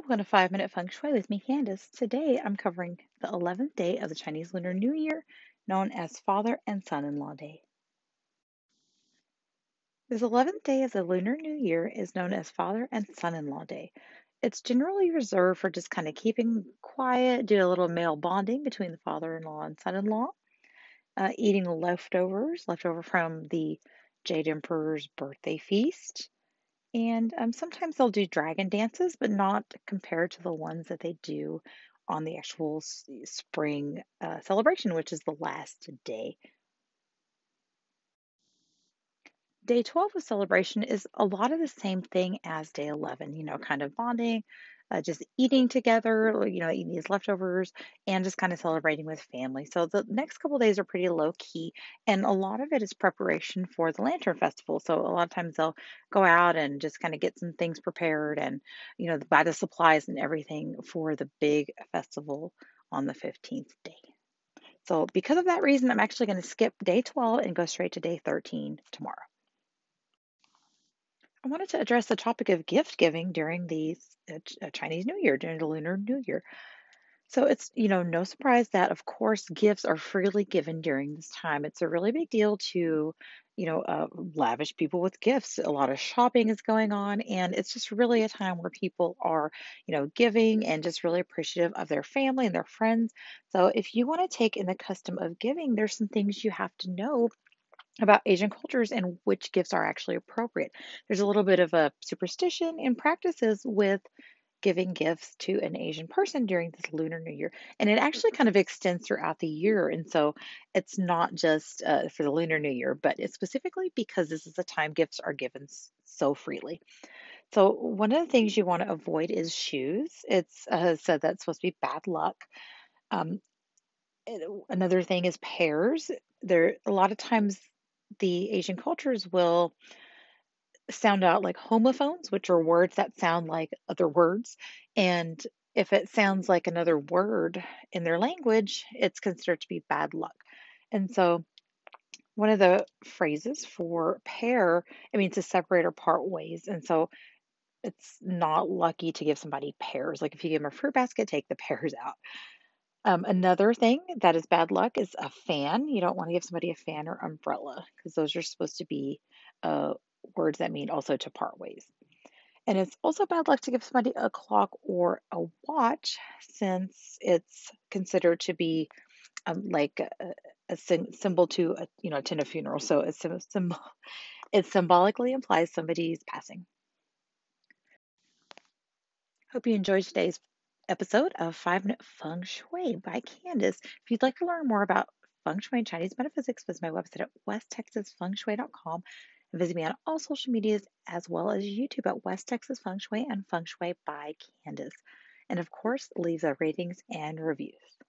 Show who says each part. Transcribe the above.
Speaker 1: Welcome to 5 Minute Feng Shui with me, Candice. Today I'm covering the 11th day of the Chinese Lunar New Year, known as Father and Son in Law Day. This 11th day of the Lunar New Year is known as Father and Son in Law Day. It's generally reserved for just kind of keeping quiet, do a little male bonding between the father in law and son in law, uh, eating leftovers, leftover from the Jade Emperor's birthday feast and um, sometimes they'll do dragon dances, but not compared to the ones that they do on the actual spring uh, celebration, which is the last day. Day 12 of celebration is a lot of the same thing as day 11, you know, kind of bonding, uh, just eating together, you know, eating these leftovers and just kind of celebrating with family. So the next couple days are pretty low key, and a lot of it is preparation for the Lantern Festival. So a lot of times they'll go out and just kind of get some things prepared and, you know, buy the supplies and everything for the big festival on the 15th day. So because of that reason, I'm actually going to skip day 12 and go straight to day 13 tomorrow. I wanted to address the topic of gift giving during the uh, uh, Chinese New Year, during the Lunar New Year. So it's, you know, no surprise that, of course, gifts are freely given during this time. It's a really big deal to, you know, uh, lavish people with gifts. A lot of shopping is going on, and it's just really a time where people are, you know, giving and just really appreciative of their family and their friends. So if you want to take in the custom of giving, there's some things you have to know about Asian cultures and which gifts are actually appropriate. There's a little bit of a superstition and practices with giving gifts to an Asian person during this Lunar New Year. And it actually kind of extends throughout the year. And so it's not just uh, for the Lunar New Year, but it's specifically because this is a time gifts are given so freely. So one of the things you want to avoid is shoes. It's uh, said that's supposed to be bad luck. Um, another thing is pears. There, a lot of times the Asian cultures will sound out like homophones, which are words that sound like other words. And if it sounds like another word in their language, it's considered to be bad luck. And so, one of the phrases for pair, it means to separate or part ways. And so, it's not lucky to give somebody pears. Like if you give them a fruit basket, take the pears out. Um, another thing that is bad luck is a fan. You don't want to give somebody a fan or umbrella because those are supposed to be uh, words that mean also to part ways. And it's also bad luck to give somebody a clock or a watch since it's considered to be um, like a, a sym- symbol to a, you know attend a funeral. So it's sym- symbol it symbolically implies somebody's passing. Hope you enjoyed today's episode of Five Minute Feng Shui by Candice. If you'd like to learn more about Feng Shui and Chinese metaphysics, visit my website at westtexasfengshui.com and visit me on all social medias as well as YouTube at West Texas Feng Shui and Feng Shui by Candice. And of course, leave the ratings and reviews.